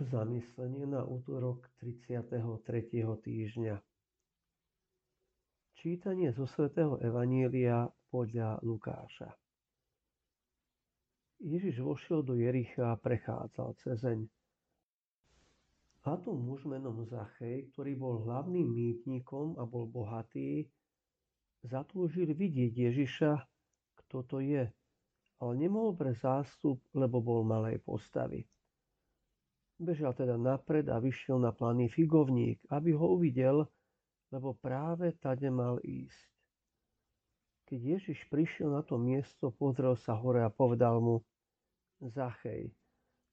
Zamyslenie na útorok 33. týždňa Čítanie zo svätého Evanília podľa Lukáša Ježiš vošiel do Jericha a prechádzal cezeň. A tu muž menom Zachej, ktorý bol hlavným mýtnikom a bol bohatý, zatúžil vidieť Ježiša, kto to je, ale nemohol pre zástup, lebo bol malej postavy. Bežal teda napred a vyšiel na planý figovník, aby ho uvidel, lebo práve tade mal ísť. Keď Ježiš prišiel na to miesto, pozrel sa hore a povedal mu, Zachej,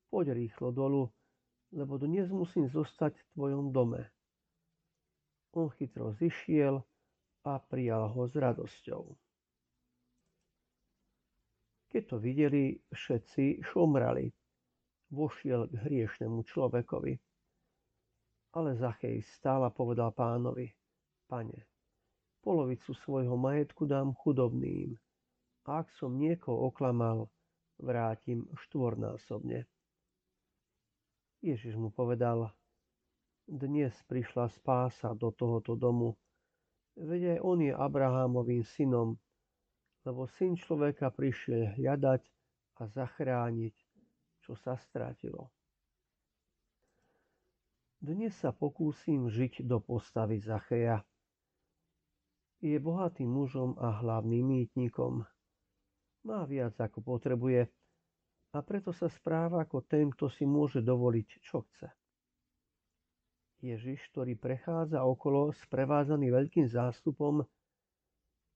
poď rýchlo dolu, lebo dnes musím zostať v tvojom dome. On chytro zišiel a prijal ho s radosťou. Keď to videli, všetci šomrali vošiel k hriešnemu človekovi. Ale Zachej stál a povedal pánovi, pane, polovicu svojho majetku dám chudobným a ak som niekoho oklamal, vrátim štvornásobne. Ježiš mu povedal, dnes prišla spása do tohoto domu, veď aj on je Abrahámovým synom, lebo syn človeka prišiel hľadať a zachrániť čo sa strátilo. Dnes sa pokúsim žiť do postavy Zacheja. Je bohatým mužom a hlavným mýtnikom. Má viac ako potrebuje a preto sa správa ako ten, kto si môže dovoliť, čo chce. Ježiš, ktorý prechádza okolo sprevádzaný veľkým zástupom,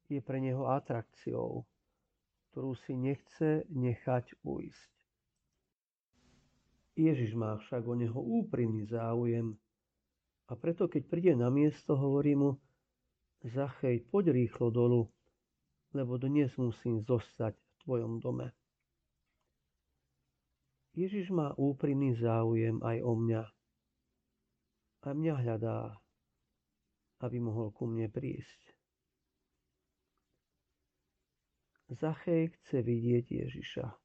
je pre neho atrakciou, ktorú si nechce nechať ujsť. Ježiš má však o neho úprimný záujem a preto keď príde na miesto, hovorí mu Zachej, poď rýchlo dolu, lebo dnes musím zostať v tvojom dome. Ježiš má úprimný záujem aj o mňa. A mňa hľadá, aby mohol ku mne prísť. Zachej chce vidieť Ježiša.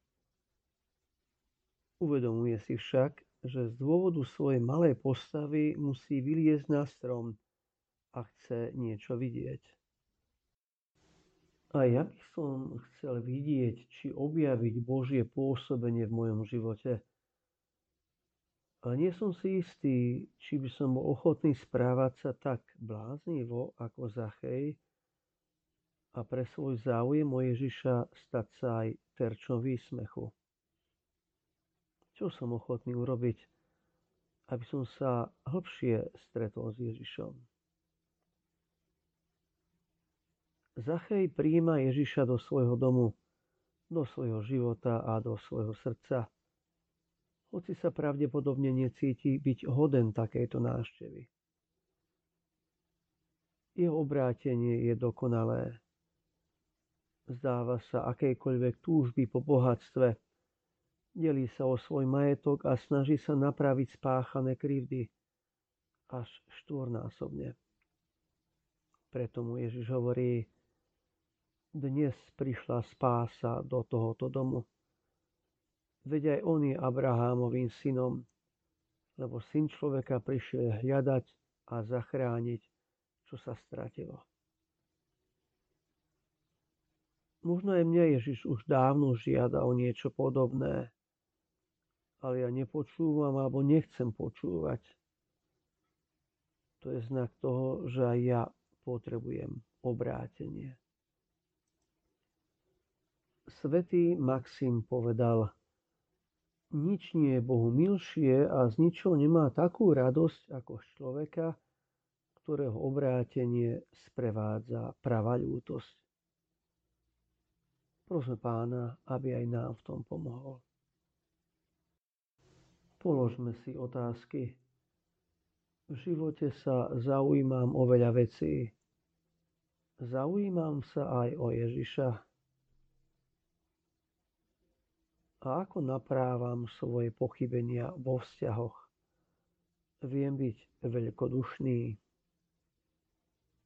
Uvedomuje si však, že z dôvodu svojej malej postavy musí vyliezť na strom a chce niečo vidieť. A ja by som chcel vidieť, či objaviť Božie pôsobenie v mojom živote. Ale nie som si istý, či by som bol ochotný správať sa tak bláznivo ako Zachej a pre svoj záujem o Ježiša stať sa aj terčom výsmechu čo som ochotný urobiť, aby som sa hlbšie stretol s Ježišom. Zachej príjima Ježiša do svojho domu, do svojho života a do svojho srdca, hoci sa pravdepodobne necíti byť hoden takejto návštevy. Jeho obrátenie je dokonalé. Zdáva sa akejkoľvek túžby po bohatstve, delí sa o svoj majetok a snaží sa napraviť spáchané krivdy až štvornásobne. Preto mu Ježiš hovorí, dnes prišla spása do tohoto domu. Veď aj on je Abrahámovým synom, lebo syn človeka prišiel hľadať a zachrániť, čo sa stratilo. Možno aj mňa Ježiš už dávno žiada o niečo podobné, ale ja nepočúvam alebo nechcem počúvať. To je znak toho, že aj ja potrebujem obrátenie. Svetý Maxim povedal, nič nie je Bohu milšie a z ničoho nemá takú radosť ako z človeka, ktorého obrátenie sprevádza pravá ľútosť. Prosme pána, aby aj nám v tom pomohol. Položme si otázky. V živote sa zaujímam o veľa vecí. Zaujímam sa aj o Ježiša. A ako naprávam svoje pochybenia vo vzťahoch? Viem byť veľkodušný,